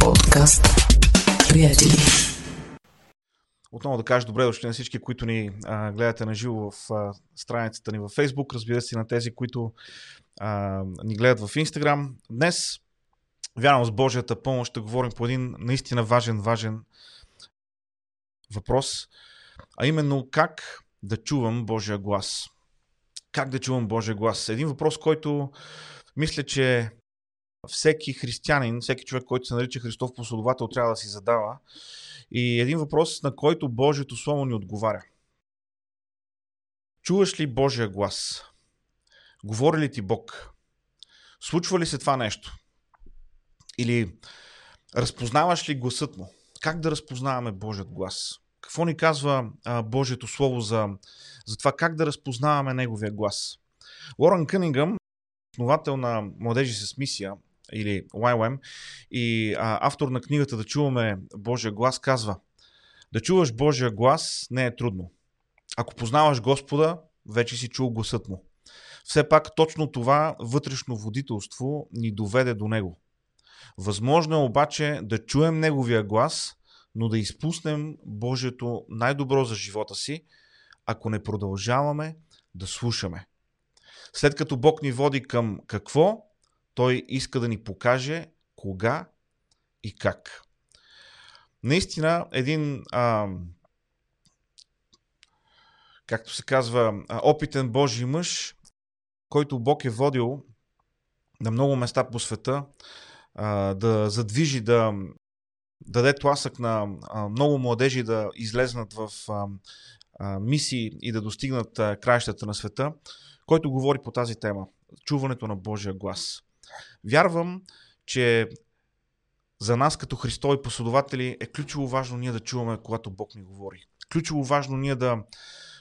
подкаст Приятели. Отново да кажа добре дошли на всички, които ни а, гледате на живо в а, страницата ни във Facebook, разбира се на тези, които а, ни гледат в Instagram. Днес, вярвам с Божията помощ, ще говорим по един наистина важен, важен въпрос, а именно как да чувам Божия глас. Как да чувам Божия глас? Един въпрос, който мисля, че всеки християнин, всеки човек, който се нарича Христов последовател, трябва да си задава. И един въпрос, на който Божието Слово ни отговаря. Чуваш ли Божия глас? Говори ли ти Бог? Случва ли се това нещо? Или разпознаваш ли гласът му? Как да разпознаваме Божият глас? Какво ни казва а, Божието Слово за, за това как да разпознаваме Неговия глас? Лорен Кънингъм, основател на Младежи с мисия, или YWAM, и а, автор на книгата Да чуваме Божия глас, казва Да чуваш Божия глас не е трудно. Ако познаваш Господа, вече си чул гласът му. Все пак точно това вътрешно водителство ни доведе до Него. Възможно е обаче да чуем Неговия глас, но да изпуснем Божието най-добро за живота си, ако не продължаваме да слушаме. След като Бог ни води към какво, Той иска да ни покаже кога и как. Наистина, един, а, както се казва, опитен Божий мъж, който Бог е водил на много места по света, а, да задвижи, да даде тласък на а, много младежи да излезнат в а, а, мисии и да достигнат краищата на света, който говори по тази тема чуването на Божия глас. Вярвам, че за нас като Христови последователи е ключово важно ние да чуваме, когато Бог ни говори. Ключово важно ние да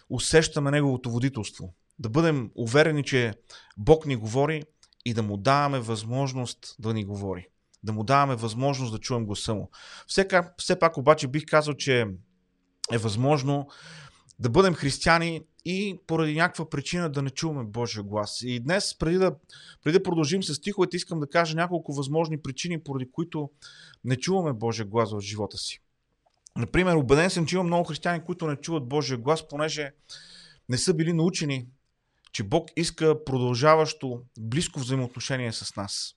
усещаме Неговото водителство. Да бъдем уверени, че Бог ни говори и да му даваме възможност да ни говори. Да му даваме възможност да чуем гласа му. Все, все пак обаче бих казал, че е възможно да бъдем християни и поради някаква причина да не чуваме Божия глас. И днес, преди да, преди да продължим с стиховете, искам да кажа няколко възможни причини, поради които не чуваме Божия глас в живота си. Например, убеден съм, че има много християни, които не чуват Божия глас, понеже не са били научени, че Бог иска продължаващо близко взаимоотношение с нас.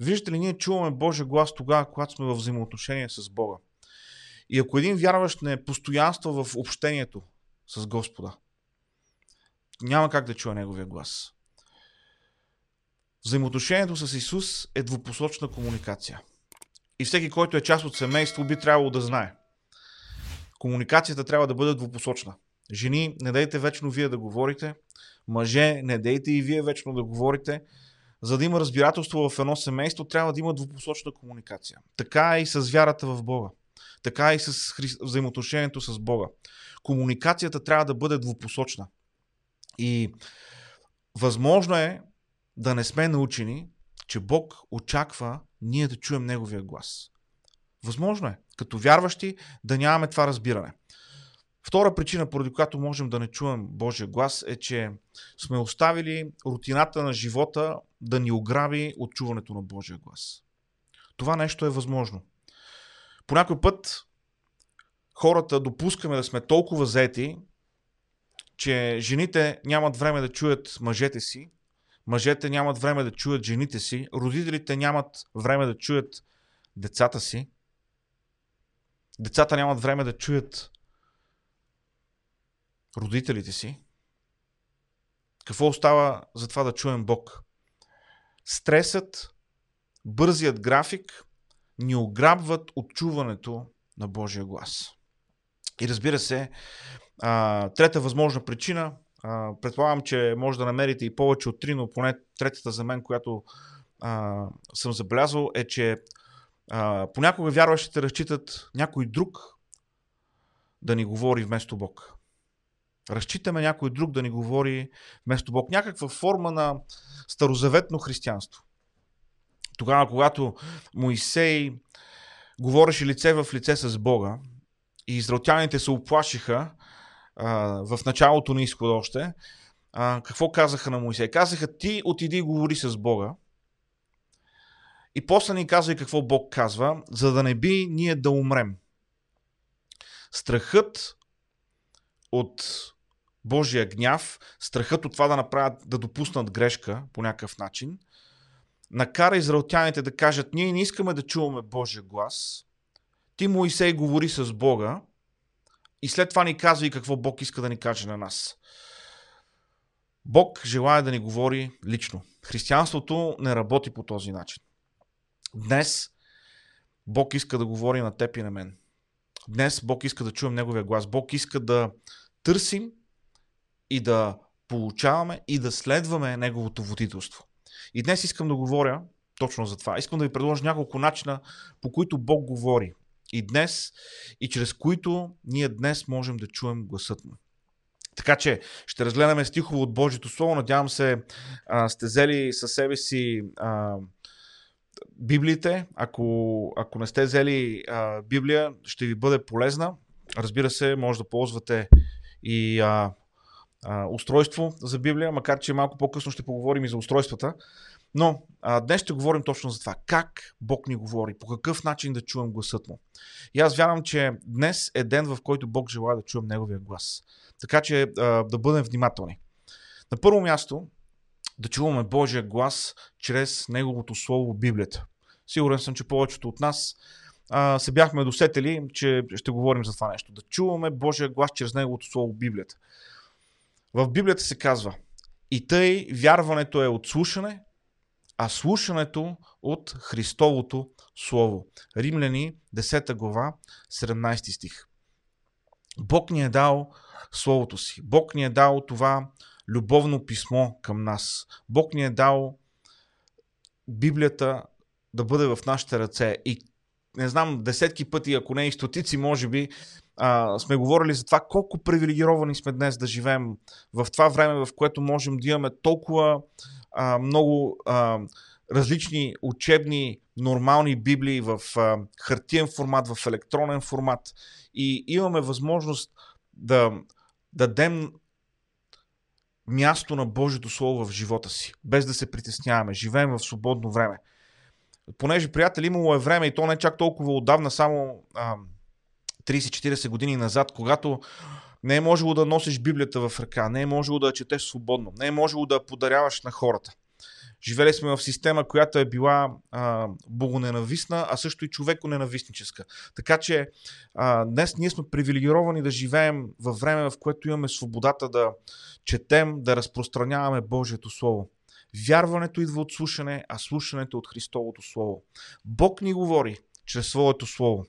Виждате ли, ние чуваме Божия глас тогава, когато сме в взаимоотношение с Бога. И ако един вярващ не постоянства в общението с Господа, няма как да чуе Неговия глас. Взаимоотношението с Исус е двупосочна комуникация. И всеки, който е част от семейство, би трябвало да знае. Комуникацията трябва да бъде двупосочна. Жени, не дайте вечно вие да говорите. Мъже, не дайте и вие вечно да говорите. За да има разбирателство в едно семейство, трябва да има двупосочна комуникация. Така е и с вярата в Бога. Така е и с взаимоотношението с Бога. Комуникацията трябва да бъде двупосочна. И възможно е да не сме научени, че Бог очаква ние да чуем Неговия глас. Възможно е, като вярващи, да нямаме това разбиране. Втора причина, поради която можем да не чуем Божия глас, е, че сме оставили рутината на живота да ни ограби от чуването на Божия глас. Това нещо е възможно. По някой път хората допускаме да сме толкова заети, че жените нямат време да чуят мъжете си, мъжете нямат време да чуят жените си, родителите нямат време да чуят децата си, децата нямат време да чуят родителите си. Какво остава за това да чуем Бог? Стресът, бързият график ни ограбват от чуването на Божия глас. И разбира се, а, трета възможна причина, а, предполагам, че може да намерите и повече от три, но поне третата за мен, която а, съм забелязал, е, че а, понякога вярващите разчитат някой друг да ни говори вместо Бог. Разчитаме някой друг да ни говори вместо Бог. Някаква форма на старозаветно християнство. Тогава, когато Моисей говореше лице в лице с Бога и израелтяните се оплашиха а, в началото на изхода още, а, какво казаха на Моисей? Казаха, ти отиди и говори с Бога И после ни казва и какво Бог казва, за да не би ние да умрем. Страхът от Божия гняв, страхът от това да направят, да допуснат грешка по някакъв начин, накара израелтяните да кажат, ние не искаме да чуваме Божия глас. Ти Моисей говори с Бога и след това ни казва и какво Бог иска да ни каже на нас. Бог желая да ни говори лично. Християнството не работи по този начин. Днес Бог иска да говори на теб и на мен. Днес Бог иска да чуем Неговия глас. Бог иска да търсим и да получаваме и да следваме Неговото водителство. И днес искам да говоря точно за това. Искам да ви предложа няколко начина, по които Бог говори. И днес, и чрез които ние днес можем да чуем гласът му. Така че ще разгледаме стихово от Божието Слово. Надявам се, а, сте взели със себе си а, Библиите. Ако, ако не сте взели а, Библия, ще ви бъде полезна. Разбира се, може да ползвате и а, а, устройство за Библия, макар че малко по-късно ще поговорим и за устройствата. Но а, днес ще говорим точно за това. Как Бог ни говори, по какъв начин да чуем гласът му. И аз вярвам, че днес е ден, в който Бог желая да чуем Неговия глас. Така че а, да бъдем внимателни. На първо място, да чуваме Божия глас чрез Неговото Слово Библията. Сигурен съм, че повечето от нас а, се бяхме досетели, че ще говорим за това нещо. Да чуваме Божия глас чрез Неговото Слово Библията. В Библията се казва, и тъй вярването е от слушане, а слушането от Христовото Слово. Римляни, 10 глава, 17 стих. Бог ни е дал Словото си. Бог ни е дал това любовно писмо към нас. Бог ни е дал Библията да бъде в нашите ръце. И не знам, десетки пъти, ако не и стотици, може би, а, сме говорили за това колко привилегировани сме днес да живеем в това време, в което можем да имаме толкова а, много а, различни учебни, нормални библии в а, хартиен формат, в електронен формат. И имаме възможност да дадем място на Божието Слово в живота си, без да се притесняваме. Живеем в свободно време. Понеже, приятели, имало е време и то не чак толкова отдавна, само а, 30-40 години назад, когато не е можело да носиш Библията в ръка, не е можело да четеш свободно, не е можело да подаряваш на хората. Живели сме в система, която е била а, богоненавистна, а също и човеконенавистническа. Така че а, днес ние сме привилегировани да живеем във време, в което имаме свободата да четем, да разпространяваме Божието Слово. Вярването идва от слушане, а слушането от Христовото Слово. Бог ни говори чрез Своето Слово.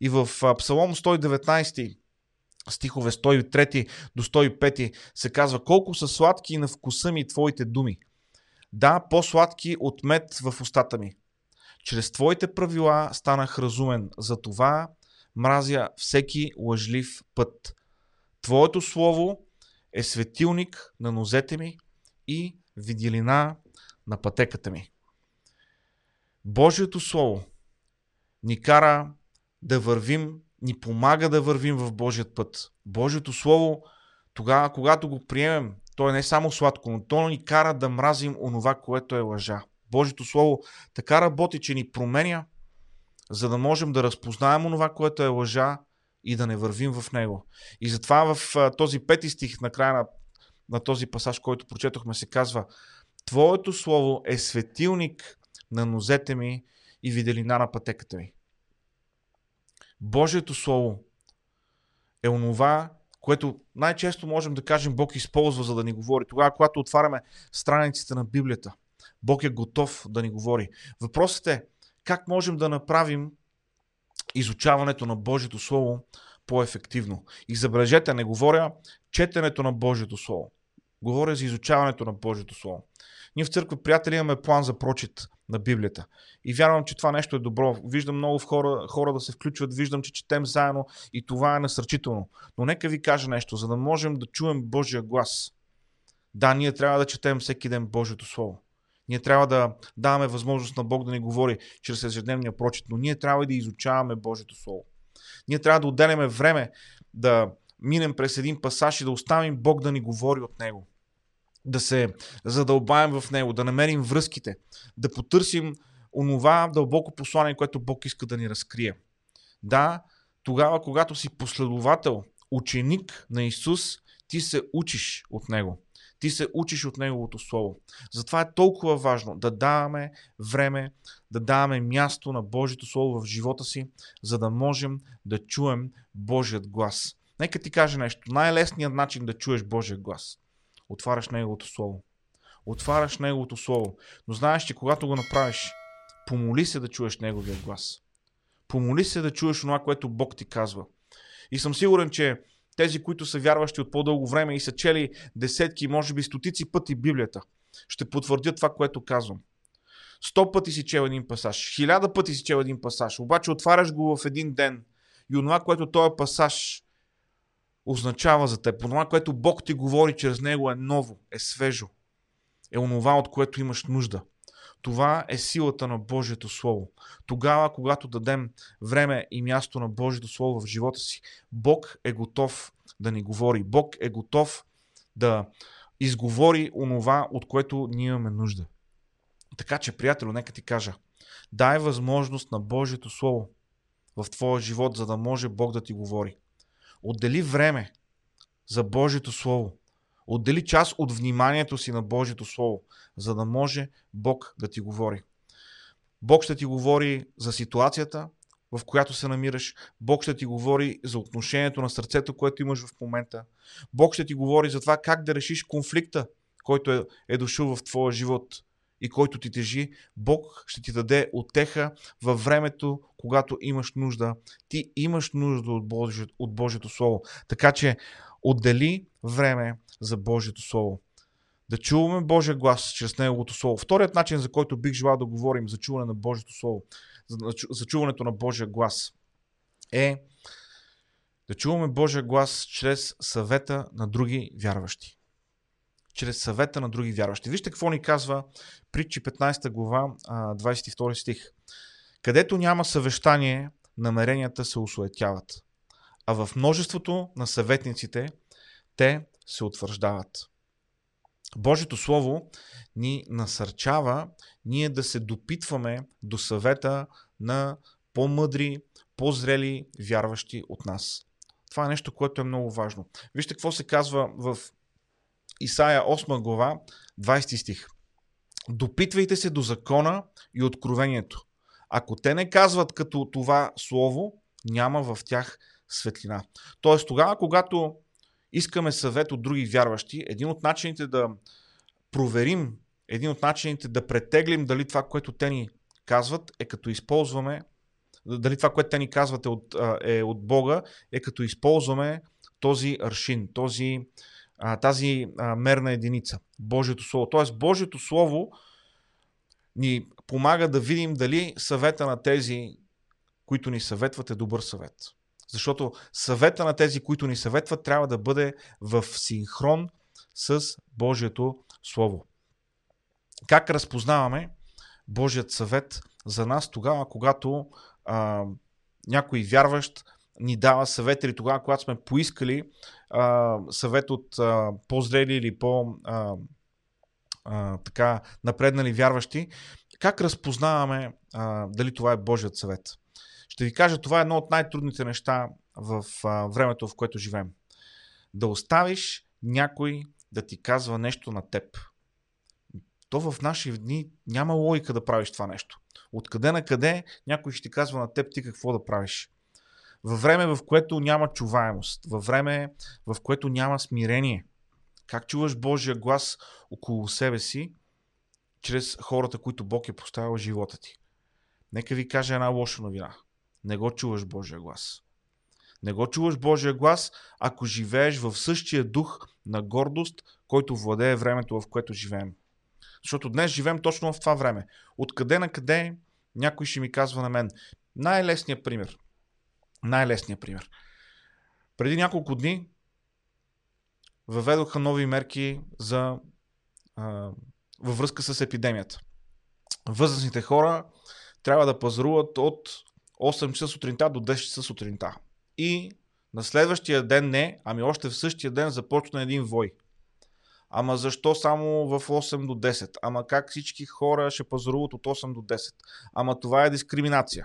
И в Псалом 119 стихове 103 до 105 се казва колко са сладки на вкуса ми твоите думи. Да, по-сладки от мед в устата ми. Чрез твоите правила станах разумен. Затова мразя всеки лъжлив път. Твоето слово е светилник на нозете ми и виделина на пътеката ми. Божието Слово ни кара да вървим, ни помага да вървим в Божият път. Божието Слово, тогава, когато го приемем, то е не само сладко, но то ни кара да мразим онова, което е лъжа. Божието Слово така работи, че ни променя, за да можем да разпознаем онова, което е лъжа и да не вървим в него. И затова в този пети стих на края на, на този пасаж, който прочетохме, се казва Твоето Слово е светилник на нозете ми и виделина на пътеката ми. Божието Слово е онова, което най-често можем да кажем Бог използва за да ни говори. Тогава, когато отваряме страниците на Библията, Бог е готов да ни говори. Въпросът е как можем да направим изучаването на Божието Слово по-ефективно. И забележете, не говоря четенето на Божието Слово. Говоря за изучаването на Божието Слово. Ние в църква, приятели, имаме план за прочит на Библията. И вярвам, че това нещо е добро. Виждам много хора, хора да се включват, виждам, че четем заедно и това е насърчително. Но нека ви кажа нещо, за да можем да чуем Божия глас. Да, ние трябва да четем всеки ден Божието Слово. Ние трябва да даваме възможност на Бог да ни говори чрез ежедневния прочит, но ние трябва и да изучаваме Божието Слово. Ние трябва да отделяме време да минем през един пасаж и да оставим Бог да ни говори от него да се задълбаем в него, да намерим връзките, да потърсим онова дълбоко послание, което Бог иска да ни разкрие. Да, тогава, когато си последовател, ученик на Исус, ти се учиш от Него. Ти се учиш от Неговото Слово. Затова е толкова важно да даваме време, да даваме място на Божието Слово в живота си, за да можем да чуем Божият глас. Нека ти кажа нещо. Най-лесният начин да чуеш Божия глас. Отваряш Неговото Слово. Отваряш Неговото Слово. Но знаеш, че когато го направиш, помоли се да чуеш Неговия глас. Помоли се да чуеш това, което Бог ти казва. И съм сигурен, че тези, които са вярващи от по-дълго време и са чели десетки, може би стотици пъти Библията, ще потвърдят това, което казвам. Сто пъти си чел един пасаж, хиляда пъти си чел един пасаж, обаче отваряш го в един ден и онова, което този пасаж означава за теб, онова, което Бог ти говори чрез него е ново, е свежо, е онова, от което имаш нужда – това е силата на Божието Слово. Тогава, когато дадем време и място на Божието Слово в живота си, Бог е готов да ни говори. Бог е готов да изговори онова, от което ние имаме нужда. Така че, приятел, нека ти кажа, дай възможност на Божието Слово в твоя живот, за да може Бог да ти говори. Отдели време за Божието Слово. Отдели част от вниманието си на Божието Слово, за да може Бог да ти говори. Бог ще ти говори за ситуацията, в която се намираш. Бог ще ти говори за отношението на сърцето, което имаш в момента. Бог ще ти говори за това как да решиш конфликта, който е, е дошъл в твоя живот и който ти тежи. Бог ще ти даде отеха във времето, когато имаш нужда. Ти имаш нужда от, Божи, от Божието Слово. Така че отдели време за Божието Слово. Да чуваме Божия глас чрез Неговото Слово. Вторият начин, за който бих желал да говорим за чуване на Божието Слово, за чуването на Божия глас, е да чуваме Божия глас чрез съвета на други вярващи. Чрез съвета на други вярващи. Вижте какво ни казва Притчи 15 глава, 22 стих. Където няма съвещание, намеренията се усуетяват. А в множеството на съветниците те се утвърждават. Божието Слово ни насърчава ние да се допитваме до съвета на по-мъдри, по-зрели вярващи от нас. Това е нещо, което е много важно. Вижте какво се казва в Исаия 8 глава, 20 стих. Допитвайте се до закона и откровението. Ако те не казват като това слово, няма в тях светлина. Тоест тогава, когато искаме съвет от други вярващи, един от начините да проверим, един от начините да претеглим дали това, което те ни казват, е като използваме, дали това, което те ни казват е от, е от Бога, е като използваме този аршин, този, тази мерна единица, Божието Слово. Тоест, Божието Слово ни помага да видим дали съвета на тези, които ни съветват, е добър съвет. Защото съвета на тези, които ни съветват, трябва да бъде в синхрон с Божието Слово. Как разпознаваме Божият съвет за нас тогава, когато а, някой вярващ ни дава съвет или тогава, когато сме поискали а, съвет от а, по-зрели или по- а, а, така напреднали вярващи, как разпознаваме а, дали това е Божият съвет? Ще ви кажа, това е едно от най-трудните неща в а, времето, в което живеем. Да оставиш някой да ти казва нещо на теб. То в наши дни няма логика да правиш това нещо. Откъде на къде някой ще ти казва на теб ти какво да правиш. Във време, в което няма чуваемост, във време, в което няма смирение. Как чуваш Божия глас около себе си, чрез хората, които Бог е поставил в живота ти? Нека ви кажа една лоша новина не го чуваш Божия глас. Не го чуваш Божия глас, ако живееш в същия дух на гордост, който владее времето, в което живеем. Защото днес живеем точно в това време. Откъде на къде някой ще ми казва на мен. Най-лесният пример. Най-лесният пример. Преди няколко дни въведоха нови мерки за, а, във връзка с епидемията. Възрастните хора трябва да пазаруват от 8 часа сутринта до 10 часа сутринта. И на следващия ден не, ами още в същия ден започна един вой. Ама защо само в 8 до 10? Ама как всички хора ще пазаруват от 8 до 10? Ама това е дискриминация.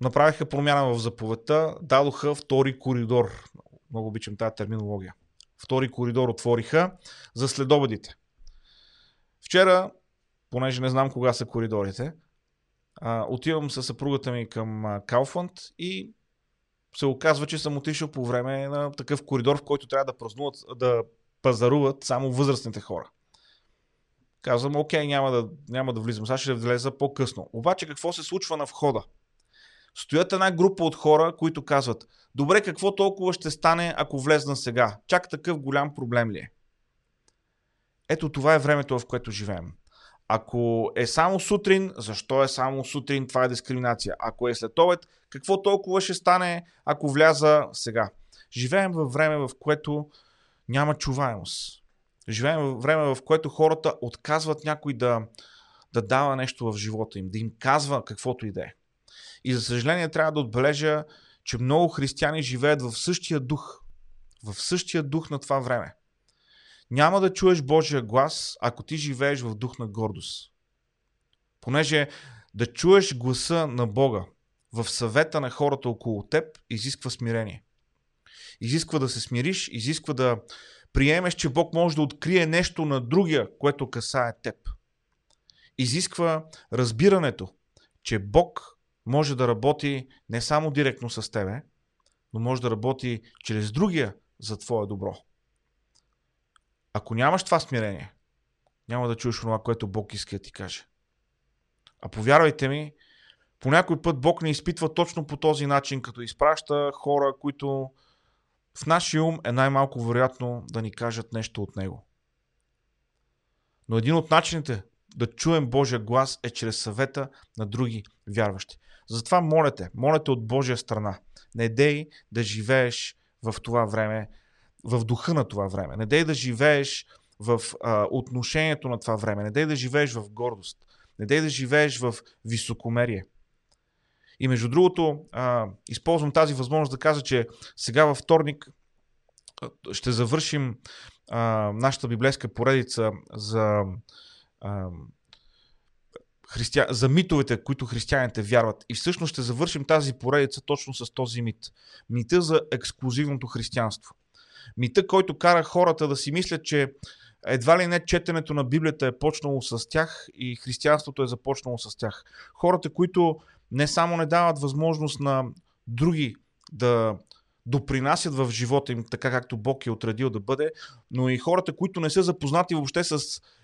Направиха промяна в заповедта, дадоха втори коридор. Много обичам тази терминология. Втори коридор отвориха за следобедите. Вчера, понеже не знам кога са коридорите, отивам със съпругата ми към Кауфанд и се оказва, че съм отишъл по време на такъв коридор, в който трябва да празнуват, да пазаруват само възрастните хора. Казвам, окей, няма да, няма да влизам, сега ще влеза по-късно. Обаче какво се случва на входа? Стоят една група от хора, които казват, добре, какво толкова ще стане, ако влезна сега? Чак такъв голям проблем ли е? Ето това е времето, в което живеем. Ако е само сутрин, защо е само сутрин? Това е дискриминация. Ако е след обед, какво толкова ще стане, ако вляза сега? Живеем във време, в което няма чуваемост. Живеем във време, в което хората отказват някой да, да дава нещо в живота им, да им казва каквото и да е. И за съжаление трябва да отбележа, че много християни живеят в същия дух. В същия дух на това време. Няма да чуеш Божия глас, ако ти живееш в дух на гордост. Понеже да чуеш гласа на Бога в съвета на хората около теб изисква смирение. Изисква да се смириш, изисква да приемеш, че Бог може да открие нещо на другия, което касае теб. Изисква разбирането, че Бог може да работи не само директно с тебе, но може да работи чрез другия за твое добро. Ако нямаш това смирение, няма да чуеш това, което Бог иска да ти каже. А повярвайте ми, по някой път Бог не изпитва точно по този начин, като изпраща хора, които в нашия ум е най-малко вероятно да ни кажат нещо от Него. Но един от начините да чуем Божия глас е чрез съвета на други вярващи. Затова молете, молете от Божия страна. Не дей да живееш в това време в духа на това време. Не дей да живееш в а, отношението на това време. Не дей да живееш в гордост. Не дей да живееш в високомерие. И между другото, а, използвам тази възможност да кажа, че сега във вторник ще завършим а, нашата библейска поредица за, а, христия... за митовете, които християните вярват. И всъщност ще завършим тази поредица точно с този мит. Мита за ексклюзивното християнство. Мита, който кара хората да си мислят, че едва ли не четенето на Библията е почнало с тях и християнството е започнало с тях. Хората, които не само не дават възможност на други да допринасят в живота им така както Бог е отредил да бъде, но и хората, които не са запознати въобще с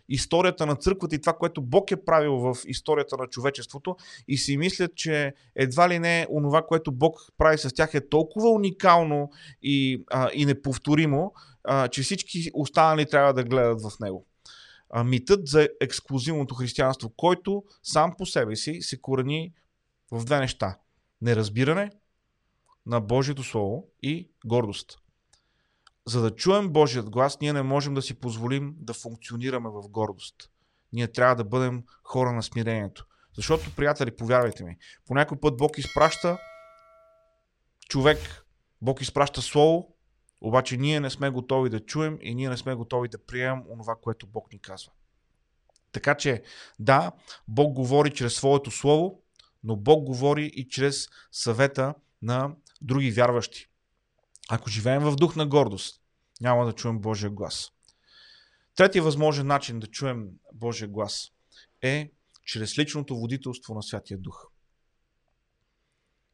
историята на църквата и това, което Бог е правил в историята на човечеството и си мислят, че едва ли не онова, което Бог прави с тях е толкова уникално и, а, и неповторимо, а, че всички останали трябва да гледат в него. А, митът за ексклюзивното християнство, който сам по себе си се корени в две неща. Неразбиране на Божието Слово и гордост. За да чуем Божият глас, ние не можем да си позволим да функционираме в гордост. Ние трябва да бъдем хора на смирението. Защото, приятели, повярвайте ми, по някой път Бог изпраща човек, Бог изпраща Слово, обаче ние не сме готови да чуем и ние не сме готови да приемем онова, което Бог ни казва. Така че, да, Бог говори чрез своето Слово, но Бог говори и чрез съвета на други вярващи. Ако живеем в дух на гордост, няма да чуем Божия глас. Третия възможен начин да чуем Божия глас е чрез личното водителство на Святия Дух.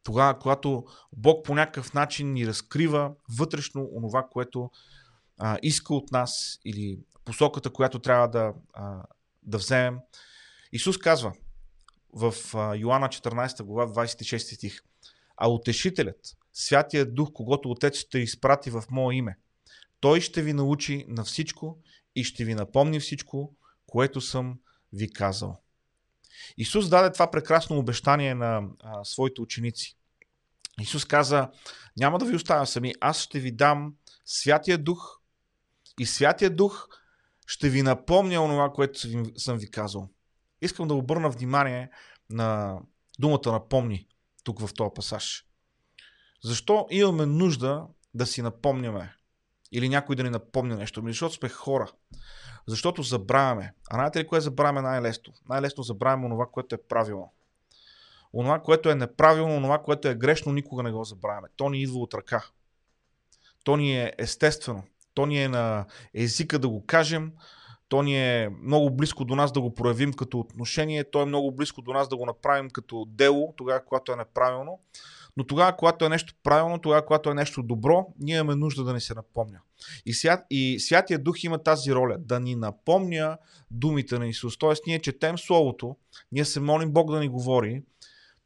Тогава, когато Бог по някакъв начин ни разкрива вътрешно онова, което а, иска от нас или посоката, която трябва да, а, да вземем. Исус казва в а, Йоанна 14 глава 26 стих А утешителят, Святия Дух, когато Отец ще изпрати в Мое име. Той ще ви научи на всичко и ще ви напомни всичко, което съм ви казал. Исус даде това прекрасно обещание на а, своите ученици. Исус каза, няма да ви оставя сами, аз ще ви дам Святия Дух и Святия Дух ще ви напомня онова, което съм ви казал. Искам да обърна внимание на думата напомни тук в този пасаж. Защо имаме нужда да си напомняме или някой да ни напомня нещо, ами защото сме хора. Защото забравяме. А знаете ли кое забравяме най-лесно? Най-лесно забравяме онова, което е правилно. Онова, което е неправилно, онова, което е грешно, никога не го забравяме. То ни идва от ръка. То ни е естествено. То ни е на езика да го кажем, то ни е много близко до нас да го проявим като отношение, то е много близко до нас да го направим като дело, тогава, когато е неправилно. Но тогава, когато е нещо правилно, тогава, когато е нещо добро, ние имаме нужда да ни се напомня. И, свят, и Святия Дух има тази роля, да ни напомня думите на Исус. Тоест, ние четем Словото, ние се молим Бог да ни говори,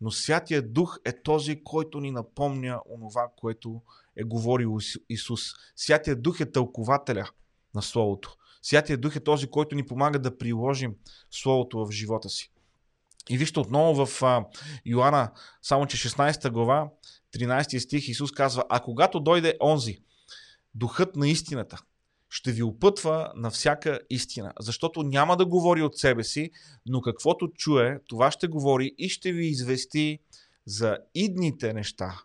но Святия Дух е този, който ни напомня онова, което е говорил Исус. Святия Дух е тълкователя на Словото. Святия Дух е този, който ни помага да приложим Словото в живота си. И вижте отново в Йоанна, само че 16 глава, 13 стих Исус казва, а когато дойде онзи, духът на истината, ще ви опътва на всяка истина, защото няма да говори от себе си, но каквото чуе, това ще говори и ще ви извести за идните неща.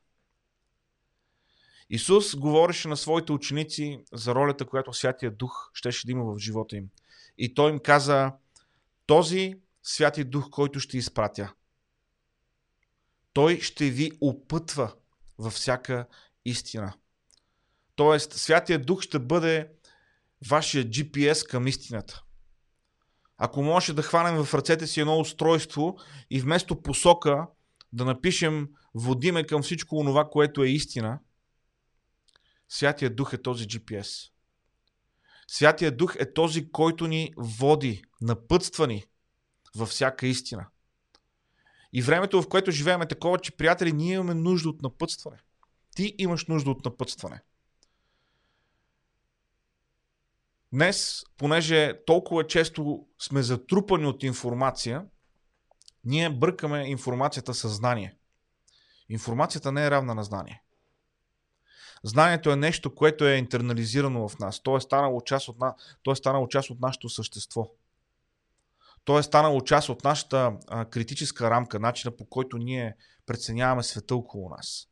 Исус говореше на своите ученици за ролята, която Святия Дух щеше да има в живота им. И той им каза, този Святи Дух, който ще изпратя, той ще ви опътва във всяка истина. Тоест, Святия Дух ще бъде вашия GPS към истината. Ако може да хванем в ръцете си едно устройство и вместо посока да напишем водиме към всичко онова, което е истина, Святия Дух е този GPS. Святия Дух е този, който ни води, напътства ни във всяка истина. И времето, в което живеем е такова, че, приятели, ние имаме нужда от напътстване. Ти имаш нужда от напътстване. Днес, понеже толкова често сме затрупани от информация, ние бъркаме информацията със знание. Информацията не е равна на знание. Знанието е нещо, което е интернализирано в нас. То е станало част от, на... то е станало част от нашето същество. То е станало част от нашата а, критическа рамка, начина по който ние преценяваме света около нас.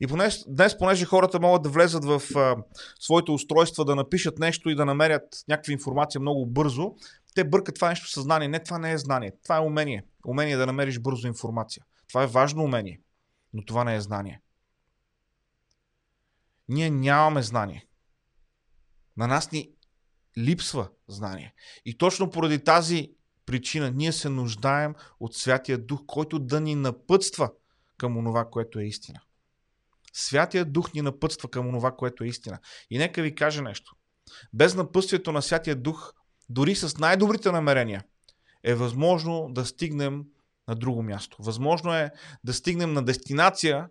И понеже, днес, понеже хората могат да влезат в а, своите устройства, да напишат нещо и да намерят някаква информация много бързо, те бъркат това нещо съзнание. Не, това не е знание. Това е умение. Умение да намериш бързо информация. Това е важно умение, но това не е знание. Ние нямаме знание. На нас ни липсва знание. И точно поради тази причина ние се нуждаем от Святия Дух, който да ни напътства към онова, което е истина. Святия Дух ни напътства към онова, което е истина. И нека ви кажа нещо. Без напътствието на Святия Дух, дори с най-добрите намерения, е възможно да стигнем на друго място. Възможно е да стигнем на дестинация,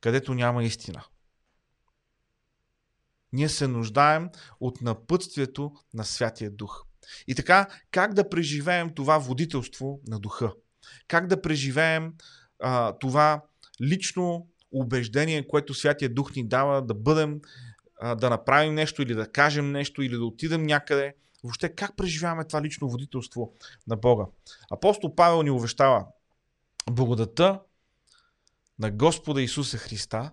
където няма истина. Ние се нуждаем от напътствието на Святия Дух. И така, как да преживеем това водителство на Духа? Как да преживеем а, това лично убеждение, което Святия Дух ни дава да бъдем, а, да направим нещо или да кажем нещо или да отидем някъде? Въобще, как преживяваме това лично водителство на Бога? Апостол Павел ни увещава благодата на Господа Исуса Христа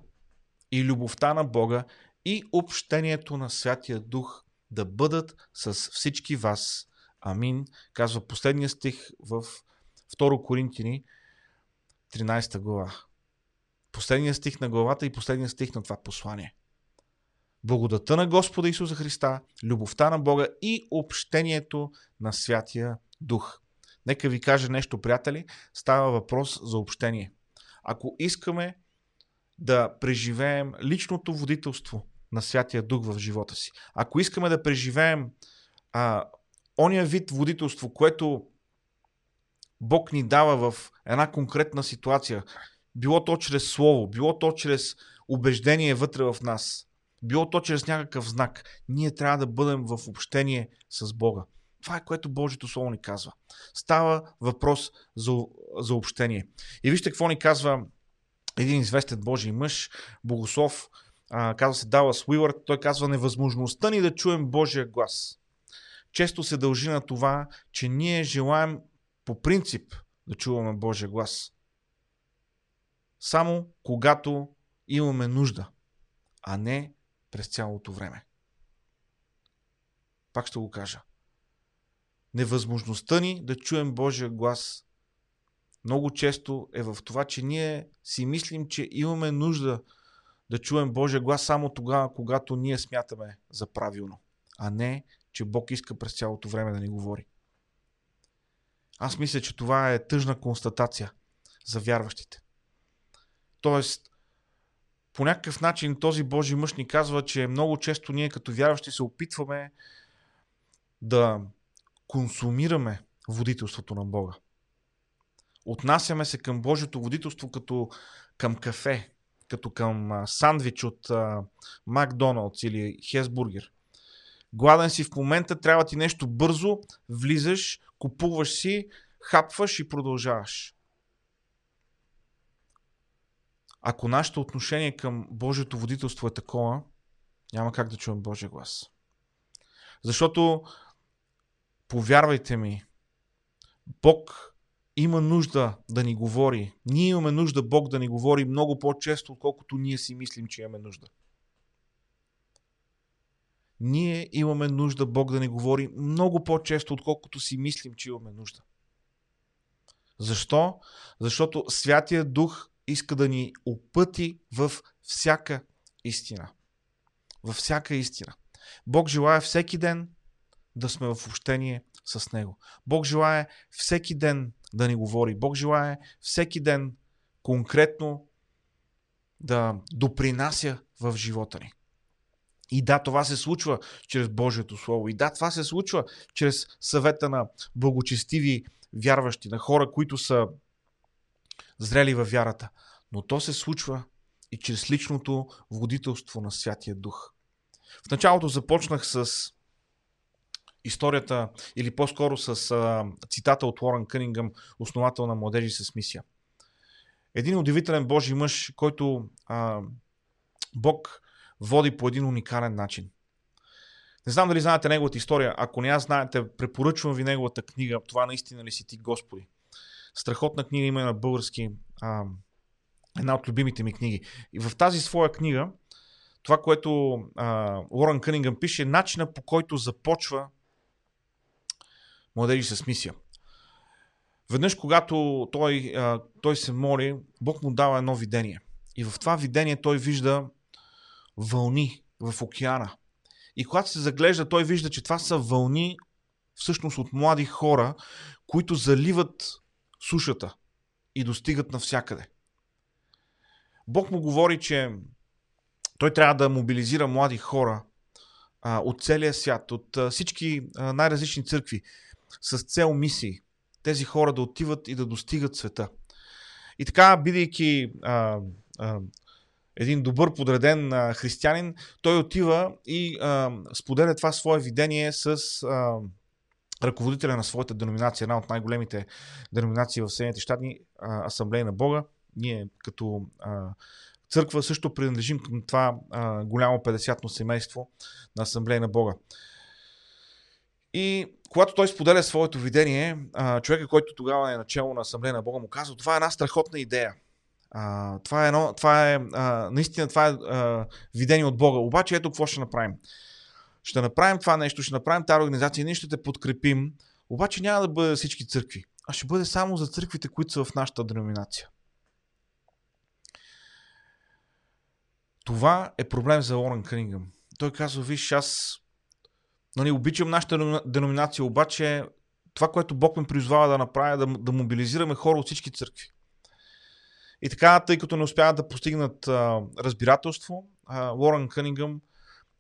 и любовта на Бога и общението на Святия Дух да бъдат с всички вас. Амин. Казва последния стих в 2 Коринтини 13 глава. Последния стих на главата и последния стих на това послание. Благодата на Господа Исуса Христа, любовта на Бога и общението на Святия Дух. Нека ви кажа нещо, приятели. Става въпрос за общение. Ако искаме да преживеем личното водителство на Святия Дух в живота си. Ако искаме да преживеем а, ония вид водителство, което Бог ни дава в една конкретна ситуация, било то чрез слово, било то чрез убеждение вътре в нас, било то чрез някакъв знак, ние трябва да бъдем в общение с Бога. Това е което Божието Слово ни казва. Става въпрос за, за общение. И вижте какво ни казва един известен Божий мъж, богослов, а, казва се Далас Уилърд, той казва невъзможността ни да чуем Божия глас. Често се дължи на това, че ние желаем по принцип да чуваме Божия глас. Само когато имаме нужда, а не през цялото време. Пак ще го кажа. Невъзможността ни да чуем Божия глас много често е в това, че ние си мислим, че имаме нужда да чуем Божия глас само тогава, когато ние смятаме за правилно, а не, че Бог иска през цялото време да ни говори. Аз мисля, че това е тъжна констатация за вярващите. Тоест, по някакъв начин този Божий мъж ни казва, че много често ние като вярващи се опитваме да консумираме водителството на Бога. Отнасяме се към Божието водителство като към кафе, като към а, сандвич от Макдоналдс или Хесбургер. Гладен си в момента, трябва ти нещо бързо, влизаш, купуваш си, хапваш и продължаваш. Ако нашето отношение към Божието водителство е такова, няма как да чуем Божия глас. Защото, повярвайте ми, Бог има нужда да ни говори. Ние имаме нужда Бог да ни говори много по-често, отколкото ние си мислим, че имаме нужда. Ние имаме нужда Бог да ни говори много по-често, отколкото си мислим, че имаме нужда. Защо? Защото Святия Дух иска да ни опъти в всяка истина. Във всяка истина. Бог желая всеки ден да сме в общение с Него. Бог желая всеки ден да ни говори. Бог желая всеки ден конкретно да допринася в живота ни. И да, това се случва чрез Божието Слово. И да, това се случва чрез съвета на благочестиви вярващи, на хора, които са зрели във вярата. Но то се случва и чрез личното водителство на Святия Дух. В началото започнах с историята, или по-скоро с а, цитата от Лорен Кънингъм, основател на Младежи с мисия. Един удивителен Божий мъж, който а, Бог води по един уникален начин. Не знам дали знаете неговата история. Ако не я знаете, препоръчвам ви неговата книга. Това наистина ли си ти, Господи? Страхотна книга има на български. А, една от любимите ми книги. И в тази своя книга, това, което а, Лорен Кънингъм пише, е начина по който започва младежи с мисия. Веднъж, когато той, той се моли, Бог му дава едно видение. И в това видение той вижда вълни в океана. И когато се заглежда, той вижда, че това са вълни всъщност от млади хора, които заливат сушата и достигат навсякъде. Бог му говори, че той трябва да мобилизира млади хора а, от целия свят, от а, всички а, най-различни църкви, с цел мисии. Тези хора да отиват и да достигат света. И така, бидейки а, а, един добър подреден а, християнин, той отива и а, споделя това свое видение с а, ръководителя на своята деноминация, една от най-големите деноминации в Съединените щати, Асамблея на Бога. Ние като а, църква също принадлежим към това а, голямо 50-но семейство на Асамблея на Бога. И когато той споделя своето видение, човека, който тогава е начало на Асамблея на Бога, му казва, това е една страхотна идея. А, това е, едно, това е а, наистина това е а, видение от Бога. Обаче ето какво ще направим. Ще направим това нещо, ще направим тази организация ние ще те подкрепим, обаче няма да бъде всички църкви, а ще бъде само за църквите, които са в нашата деноминация. Това е проблем за Лорен Кънингъм. Той казва, виж, аз нали, обичам нашата деноминация, обаче това, което Бог ме призвава да направя, да, да мобилизираме хора от всички църкви. И така, тъй като не успяват да постигнат а, разбирателство, а, Лорен Кънингъм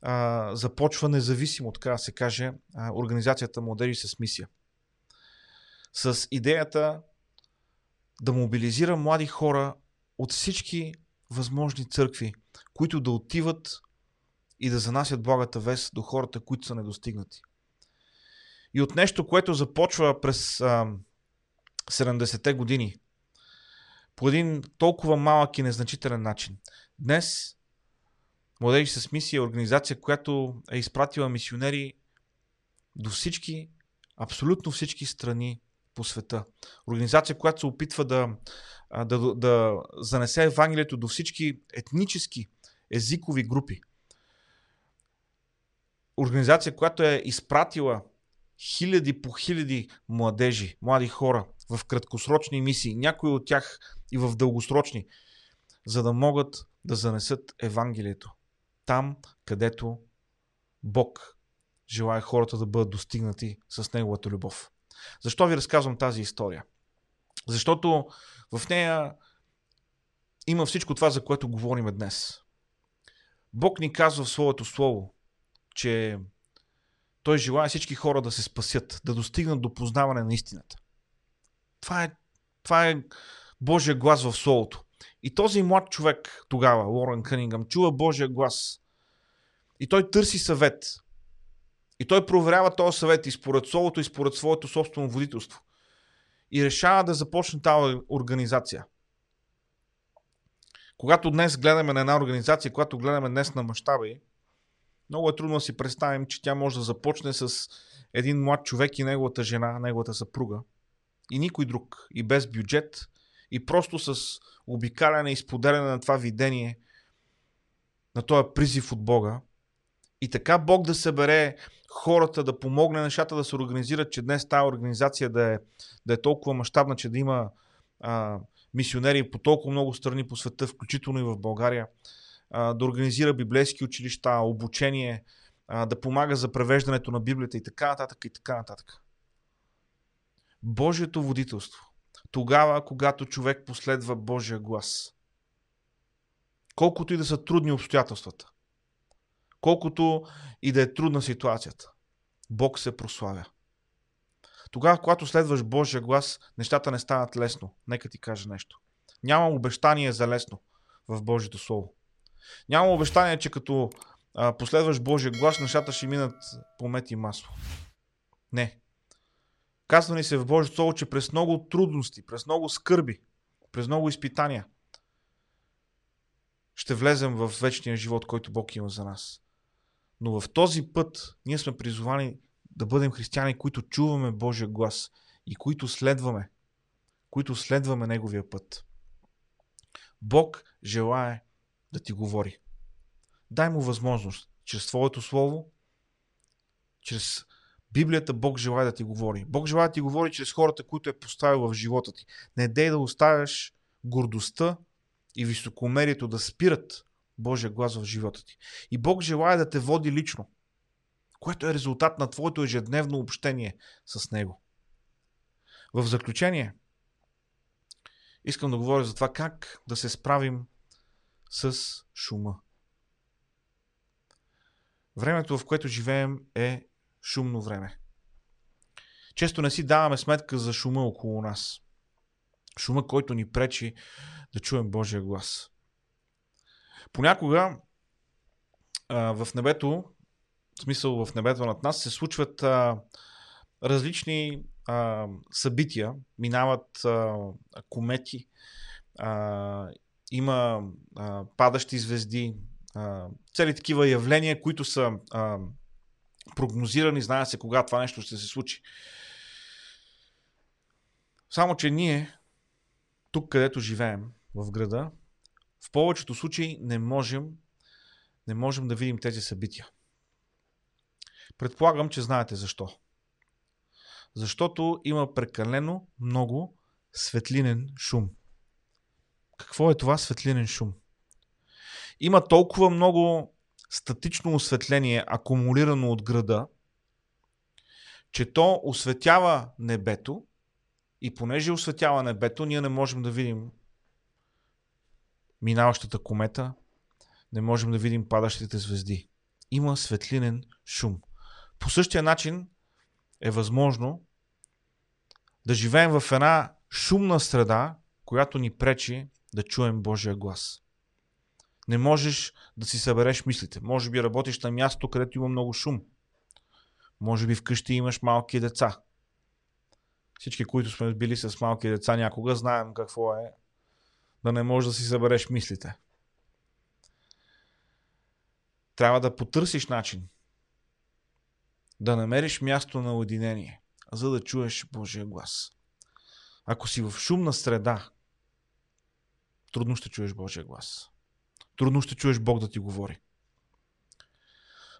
а, започва независимо, така се каже, а, организацията Младежи с мисия. С идеята да мобилизира млади хора от всички възможни църкви, които да отиват и да занасят благата вест до хората, които са недостигнати. И от нещо, което започва през а, 70-те години, по един толкова малък и незначителен начин. Днес Младежи с мисия е организация, която е изпратила мисионери до всички, абсолютно всички страни по света. Организация, която се опитва да, да, да занесе Евангелието до всички етнически, езикови групи. Организация, която е изпратила хиляди по хиляди младежи, млади хора в краткосрочни мисии, някои от тях и в дългосрочни, за да могат да занесат Евангелието. Там, където Бог желая хората да бъдат достигнати с Неговата любов. Защо ви разказвам тази история? Защото в нея има всичко това, за което говорим днес. Бог ни казва в своето слово, че Той желая всички хора да се спасят, да достигнат до познаване на истината. Това е, това е Божия глас в Словото. И този млад човек тогава, Лорен Кънингъм, чува Божия глас. И той търси съвет. И той проверява този съвет и според Словото, и според своето собствено водителство. И решава да започне тази организация. Когато днес гледаме на една организация, когато гледаме днес на мащаби, много е трудно да си представим, че тя може да започне с един млад човек и неговата жена, неговата съпруга – и никой друг. И без бюджет. И просто с обикаляне и споделяне на това видение, на този призив от Бога. И така Бог да събере хората, да помогне нещата да се организират, че днес тази организация да е, да е толкова мащабна, че да има а, мисионери по толкова много страни по света, включително и в България, да организира библейски училища, обучение, да помага за превеждането на Библията и така нататък и така нататък. Божието водителство. Тогава, когато човек последва Божия глас. Колкото и да са трудни обстоятелствата. Колкото и да е трудна ситуацията. Бог се прославя. Тогава, когато следваш Божия глас, нещата не стават лесно. Нека ти кажа нещо. Няма обещание за лесно в Божието Слово. Няма обещание, че като а, последваш Божия глас, нещата ще минат по мет и масло. Не. Казва ни се в Божието Слово, че през много трудности, през много скърби, през много изпитания ще влезем в вечния живот, който Бог има за нас. Но в този път ние сме призовани да бъдем християни, които чуваме Божия глас и които следваме, които следваме Неговия път. Бог желае да ти говори. Дай му възможност чрез Твоето Слово, чрез Библията Бог желая да ти говори. Бог желая да ти говори чрез хората, които е поставил в живота ти. Не дей да оставяш гордостта и високомерието да спират Божия глас в живота ти. И Бог желая да те води лично, което е резултат на твоето ежедневно общение с Него. В заключение, искам да говоря за това как да се справим с шума. Времето, в което живеем, е шумно време. Често не си даваме сметка за шума около нас. Шума, който ни пречи да чуем Божия глас. Понякога в небето, в смисъл в небето над нас, се случват различни събития. Минават а, комети, има а, падащи звезди, а, цели такива явления, които са а, прогнозирани, знае се кога това нещо ще се случи. Само, че ние, тук където живеем, в града, в повечето случаи не можем, не можем да видим тези събития. Предполагам, че знаете защо. Защото има прекалено много светлинен шум. Какво е това светлинен шум? Има толкова много статично осветление, акумулирано от града, че то осветява небето и понеже осветява небето, ние не можем да видим минаващата комета, не можем да видим падащите звезди. Има светлинен шум. По същия начин е възможно да живеем в една шумна среда, която ни пречи да чуем Божия глас не можеш да си събереш мислите. Може би работиш на място, където има много шум. Може би вкъщи имаш малки деца. Всички, които сме били с малки деца някога, знаем какво е да не можеш да си събереш мислите. Трябва да потърсиш начин да намериш място на уединение, за да чуеш Божия глас. Ако си в шумна среда, трудно ще чуеш Божия глас трудно ще чуеш Бог да ти говори.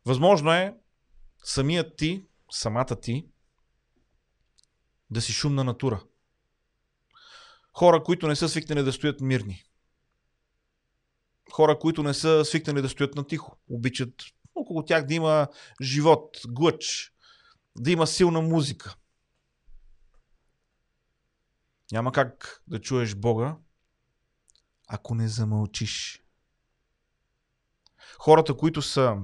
Възможно е самият ти, самата ти, да си шумна натура. Хора, които не са свикнали да стоят мирни. Хора, които не са свикнали да стоят на тихо. Обичат около тях да има живот, глъч, да има силна музика. Няма как да чуеш Бога, ако не замълчиш. Хората, които са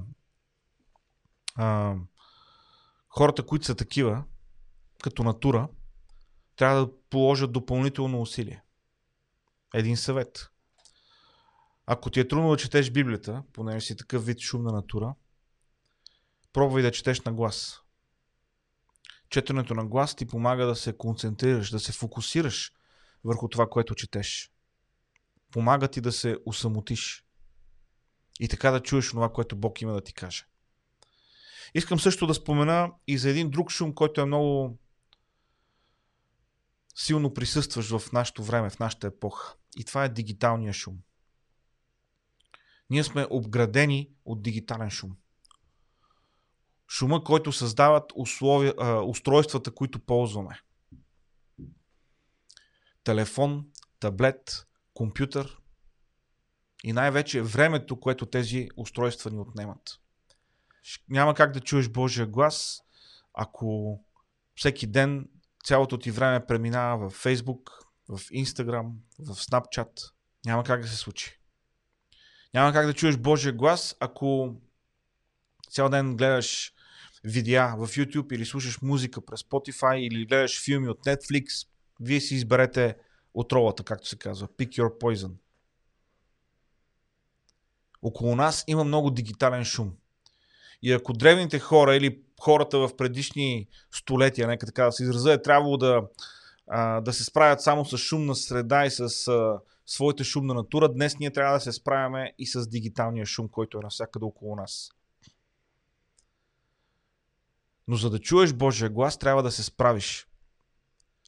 а, хората, които са такива, като натура, трябва да положат допълнително усилие. Един съвет. Ако ти е трудно да четеш Библията, понеже си такъв вид шумна натура, пробвай да четеш на глас. Четенето на глас ти помага да се концентрираш, да се фокусираш върху това, което четеш. Помага ти да се усамотиш. И така да чуеш това, което Бог има да ти каже. Искам също да спомена и за един друг шум, който е много силно присъстващ в нашето време, в нашата епоха. И това е дигиталния шум. Ние сме обградени от дигитален шум. Шума, който създават условия, а, устройствата, които ползваме. Телефон, таблет, компютър и най-вече времето, което тези устройства ни отнемат. Няма как да чуеш Божия глас, ако всеки ден цялото ти време преминава в Facebook, в Instagram, в Snapchat. Няма как да се случи. Няма как да чуеш Божия глас, ако цял ден гледаш видеа в YouTube или слушаш музика през Spotify или гледаш филми от Netflix. Вие си изберете отровата, както се казва. Pick your poison. Около нас има много дигитален шум. И ако древните хора или хората в предишни столетия, нека така да се изразя, е трябвало да, да се справят само с шумна среда и с своята шумна натура, днес ние трябва да се справяме и с дигиталния шум, който е навсякъде около нас. Но за да чуеш Божия глас, трябва да се справиш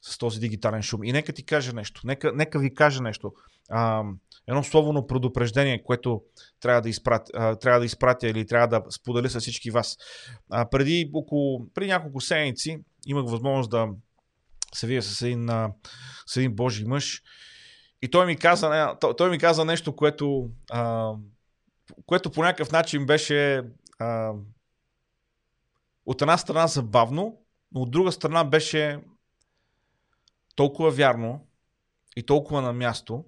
с този дигитален шум. И нека ти кажа нещо. Нека, нека ви кажа нещо. А, едно словно предупреждение, което трябва да, изпратя, трябва да изпратя или трябва да споделя с всички вас. А, преди, около, преди няколко седмици имах възможност да се видя с един, с един Божий мъж и той ми каза, той ми каза нещо, което, а, което по някакъв начин беше а, от една страна забавно, но от друга страна беше толкова вярно и толкова на място,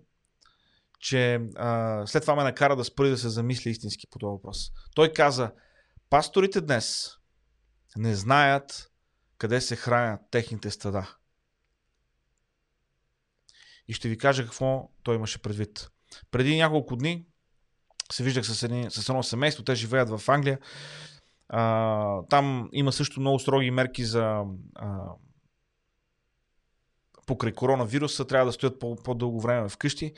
че а, след това ме накара да спри да се замисля истински по този въпрос. Той каза, пасторите днес не знаят къде се хранят техните стада. И ще ви кажа какво той имаше предвид. Преди няколко дни се виждах с, едни, с едно семейство, те живеят в Англия. А, там има също много строги мерки за а, покрай коронавируса, трябва да стоят по- по-дълго време вкъщи.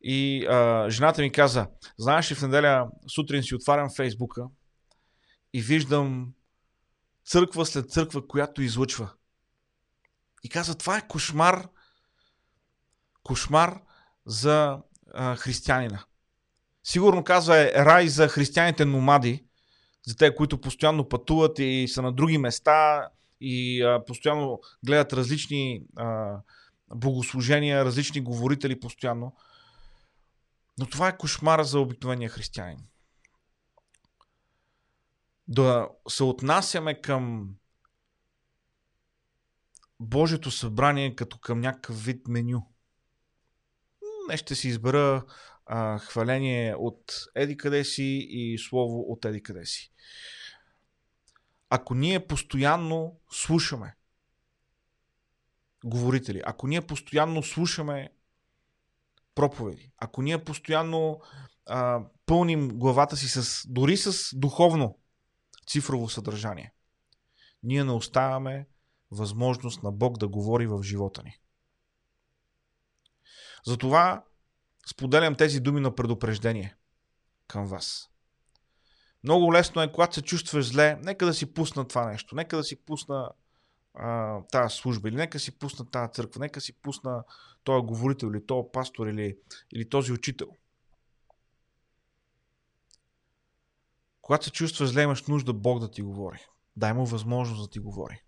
И а, жената ми каза, знаеш ли в неделя сутрин си отварям фейсбука и виждам църква след църква, която излъчва. И каза, това е кошмар, кошмар за а, християнина. Сигурно казва е рай за християните номади, за те, които постоянно пътуват и са на други места и а, постоянно гледат различни а, богослужения, различни говорители постоянно. Но това е кошмар за обикновения християнин. Да се отнасяме към Божието събрание като към някакъв вид меню. Не ще си избера а, хваление от еди къде си и слово от еди къде си. Ако ние постоянно слушаме говорители, ако ние постоянно слушаме проповеди, ако ние постоянно а, пълним главата си с, дори с духовно цифрово съдържание, ние не оставяме възможност на Бог да говори в живота ни. Затова споделям тези думи на предупреждение към вас. Много лесно е, когато се чувстваш зле, нека да си пусна това нещо, нека да си пусна тази служба, или нека си пусна тази църква, нека си пусна този говорител, или този пастор, или, или този учител. Когато се чувстваш зле, имаш нужда Бог да ти говори. дай му възможност да ти говори.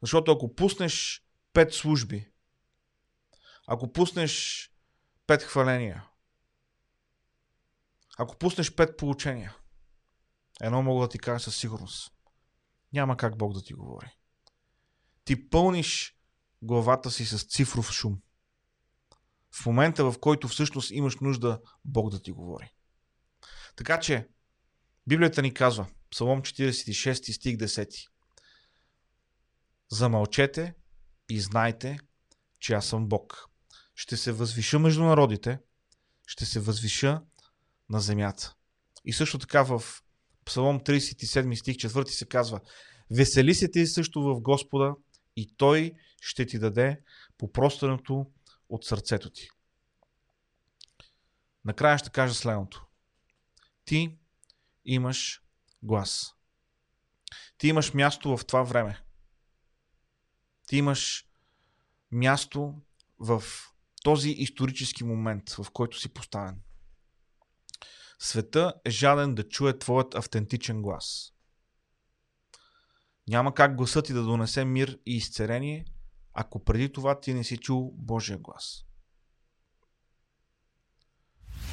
Защото ако пуснеш пет служби, ако пуснеш пет хваления, ако пуснеш пет получения, едно мога да ти кажа със сигурност. Няма как Бог да ти говори. Ти пълниш главата си с цифров шум. В момента, в който всъщност имаш нужда Бог да ти говори. Така че, Библията ни казва, Псалом 46 стих 10. Замълчете и знайте, че аз съм Бог. Ще се възвиша между народите, ще се възвиша на земята. И също така в Псалом 37 стих 4 се казва Весели се ти също в Господа и Той ще ти даде по пространното от сърцето ти. Накрая ще кажа следното. Ти имаш глас. Ти имаш място в това време. Ти имаш място в този исторически момент, в който си поставен. Света е жаден да чуе твоят автентичен глас. Няма как гласът ти да донесе мир и изцерение, ако преди това ти не си чул Божия глас.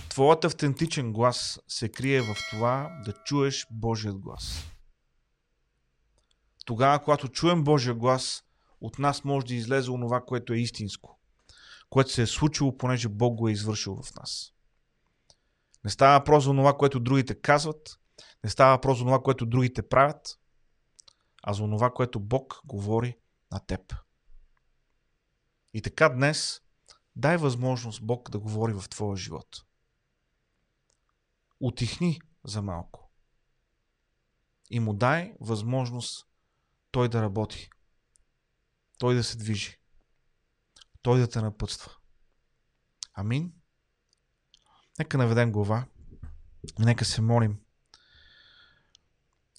Твоят автентичен глас се крие в това да чуеш Божият глас. Тогава, когато чуем Божия глас, от нас може да излезе онова, което е истинско, което се е случило, понеже Бог го е извършил в нас. Не става въпрос за това, което другите казват, не става въпрос за това, което другите правят, а за това, което Бог говори на теб. И така днес дай възможност Бог да говори в твоя живот. Отихни за малко. И му дай възможност той да работи. Той да се движи. Той да те напътства. Амин. Нека наведем глава. Нека се молим.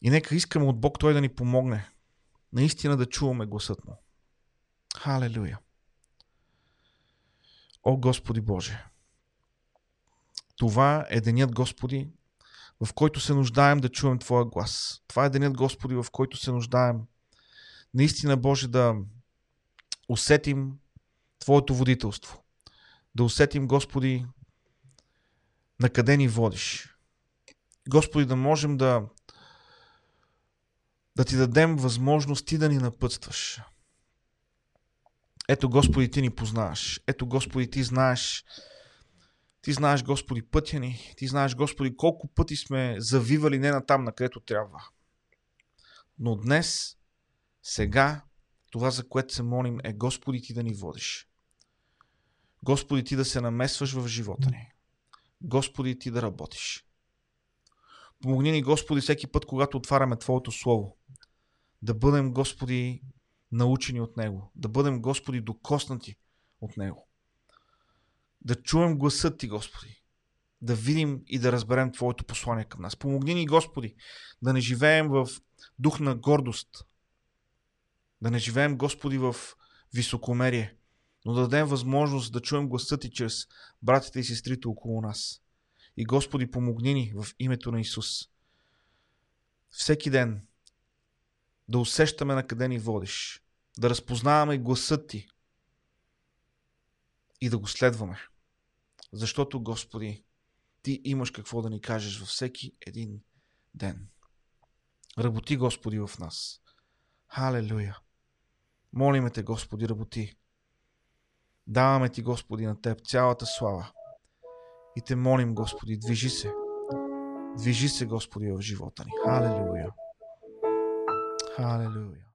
И нека искаме от Бог Той да ни помогне. Наистина да чуваме гласът Му. Халелуя. О Господи Боже! Това е денят, Господи, в който се нуждаем да чуем Твоя глас. Това е денят, Господи, в който се нуждаем наистина, Боже, да усетим Твоето водителство. Да усетим, Господи, на къде ни водиш. Господи, да можем да да ти дадем възможност ти да ни напътстваш. Ето, Господи, ти ни познаваш. Ето, Господи, ти знаеш ти знаеш, Господи, пътя ни. Ти знаеш, Господи, колко пъти сме завивали не на там, на където трябва. Но днес, сега, това, за което се молим, е Господи, ти да ни водиш. Господи, ти да се намесваш в живота ни. Господи, ти да работиш. Помогни ни, Господи, всеки път, когато отваряме Твоето Слово, да бъдем, Господи, научени от Него, да бъдем, Господи, докоснати от Него. Да чуем гласът Ти, Господи, да видим и да разберем Твоето послание към нас. Помогни ни, Господи, да не живеем в дух на гордост, да не живеем, Господи, в високомерие, но да дадем възможност да чуем гласът Ти чрез братите и сестрите около нас. И Господи, помогни ни в името на Исус. Всеки ден да усещаме на къде ни водиш, да разпознаваме гласът Ти и да го следваме. Защото, Господи, Ти имаш какво да ни кажеш във всеки един ден. Работи, Господи, в нас. Халелуя! Молиме Те, Господи, работи. Даваме Ти, Господи, на Теб цялата слава. И Те молим, Господи, движи се. Движи се, Господи, в живота ни. Халелуя! Hallelujah.